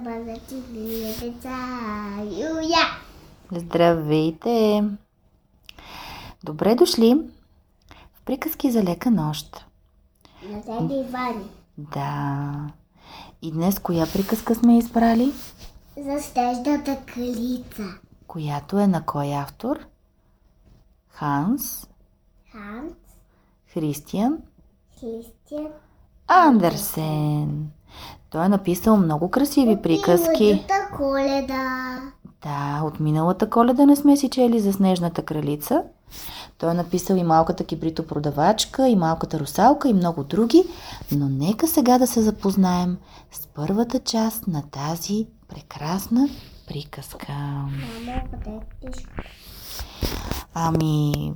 бъдете вие деца. Юя! Здравейте! Добре дошли в приказки за лека нощ. На дядя Ивани. Да. И днес коя приказка сме избрали? За стежната кралица. Която е на кой автор? Ханс Ханс, Христиан Христиан. Андерсен. Той е написал много красиви приказки. Милата коледа. Да, от миналата коледа не сме си чели за Снежната кралица. Той е написал и малката кибрито продавачка, и малката русалка, и много други, но нека сега да се запознаем с първата част на тази прекрасна приказка. Ами...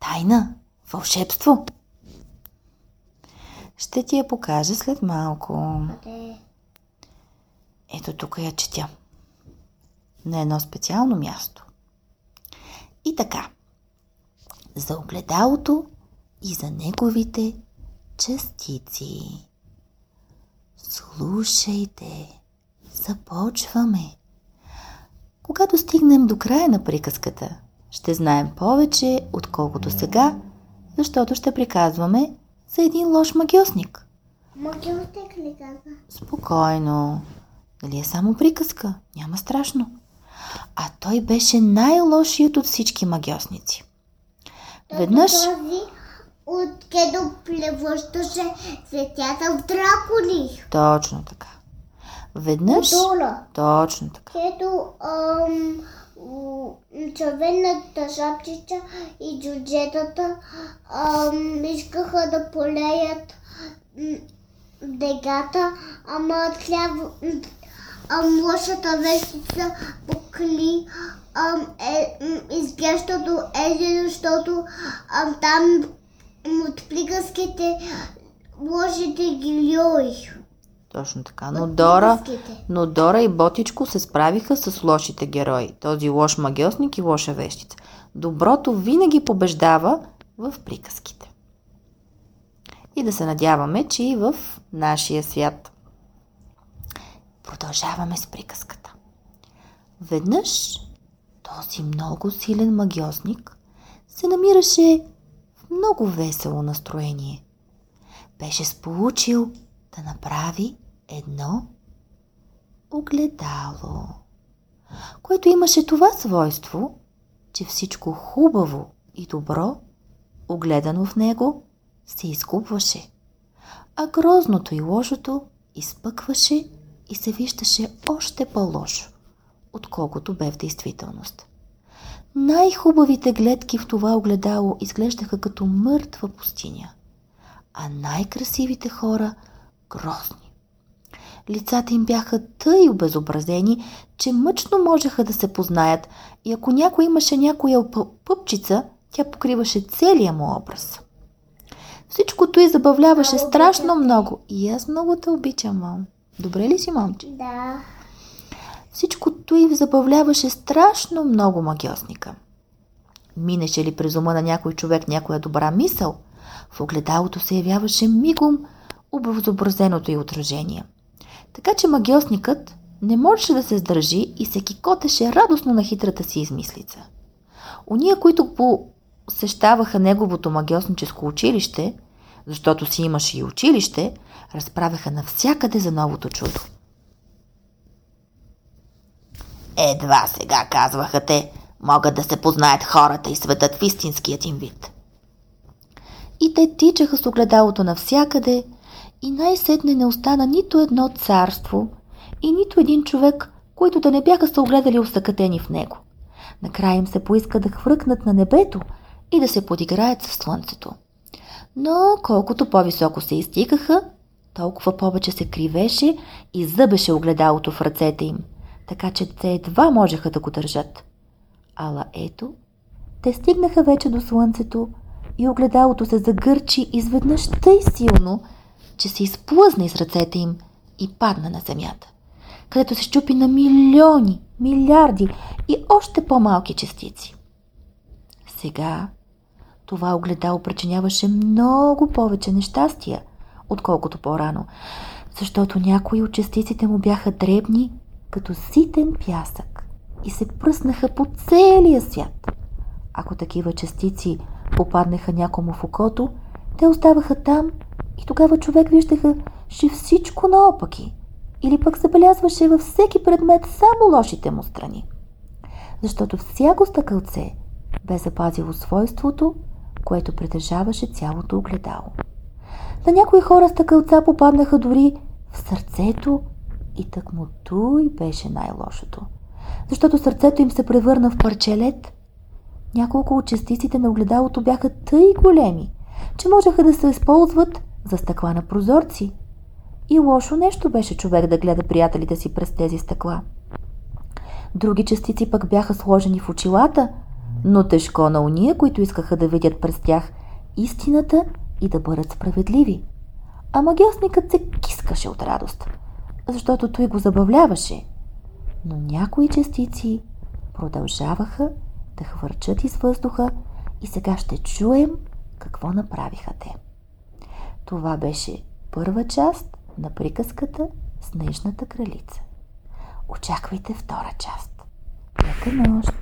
Тайна, вълшебство. Ще ти я покажа след малко. Ето тук я четя. На едно специално място. И така. За огледалото и за неговите частици. Слушайте. Започваме. Когато стигнем до края на приказката, ще знаем повече, отколкото сега, защото ще приказваме за един лош магиосник. Могилтек ли каза? Спокойно. Нали е само приказка? Няма страшно. А той беше най-лошият от всички магиосници. Веднъж... Този от кедо плевъщаше светята в дракони. Точно така. Веднъж... Дола. Точно така. Ам, у- червената шапчица и джуджетата искаха да полеят дегата, ама трябва ам, лошата вещица покли ам, е, м, изгрещото езеро, защото ам, там от приказките ги льоих. Точно така. Но Дора... Но Дора и Ботичко се справиха с лошите герои. Този лош магиосник и лоша вещица. Доброто винаги побеждава в приказките. И да се надяваме, че и в нашия свят. Продължаваме с приказката. Веднъж този много силен магиосник се намираше в много весело настроение. Беше сполучил да направи едно огледало, което имаше това свойство, че всичко хубаво и добро, огледано в него, се изгубваше, а грозното и лошото изпъкваше и се виждаше още по-лошо, отколкото бе в действителност. Най-хубавите гледки в това огледало изглеждаха като мъртва пустиня, а най-красивите хора – грозни. Лицата им бяха тъй обезобразени, че мъчно можеха да се познаят и ако някой имаше някоя пъ- пъпчица, тя покриваше целия му образ. Всичкото и забавляваше Много страшно обичам много. И аз много те обичам, мам. Добре ли си, момче? Да. Всичкото и забавляваше страшно много магиосника. Минеше ли през ума на някой човек някоя добра мисъл, в огледалото се явяваше мигом образобразеното й отражение. Така че магиосникът не можеше да се сдържи и се кикотеше радостно на хитрата си измислица. Ония, които посещаваха неговото магиосническо училище, защото си имаше и училище, разправяха навсякъде за новото чудо. Едва сега, казваха те, могат да се познаят хората и светът в истинският им вид. И те тичаха с огледалото навсякъде и най-сетне не остана нито едно царство и нито един човек, които да не бяха се огледали усъкатени в него. Накрая им се поиска да хвъркнат на небето и да се подиграят със слънцето. Но колкото по-високо се изтикаха, толкова повече се кривеше и зъбеше огледалото в ръцете им, така че те едва можеха да го държат. Ала ето, те стигнаха вече до слънцето и огледалото се загърчи изведнъж тъй силно, че се изплъзна из ръцете им и падна на земята, където се щупи на милиони, милиарди и още по-малки частици. Сега това огледало причиняваше много повече нещастия, отколкото по-рано, защото някои от частиците му бяха дребни, като ситен пясък и се пръснаха по целия свят. Ако такива частици попаднаха някому в окото, те оставаха там и тогава човек виждаха, че всичко наопаки или пък забелязваше във всеки предмет само лошите му страни. Защото всяко стъкълце бе запазило свойството, което притежаваше цялото огледало. На някои хора стъкълца попаднаха дори в сърцето и тъкмо и беше най-лошото. Защото сърцето им се превърна в парчелет. Няколко от частиците на огледалото бяха тъй големи, че можеха да се използват за стъкла на прозорци. И лошо нещо беше човек да гледа приятелите си през тези стъкла. Други частици пък бяха сложени в очилата, но тежко на уния, които искаха да видят през тях истината и да бъдат справедливи. А магиосникът се кискаше от радост, защото той го забавляваше. Но някои частици продължаваха да хвърчат из въздуха и сега ще чуем какво направиха те. Това беше първа част на приказката Снежната кралица. Очаквайте втора част. Лека нощ!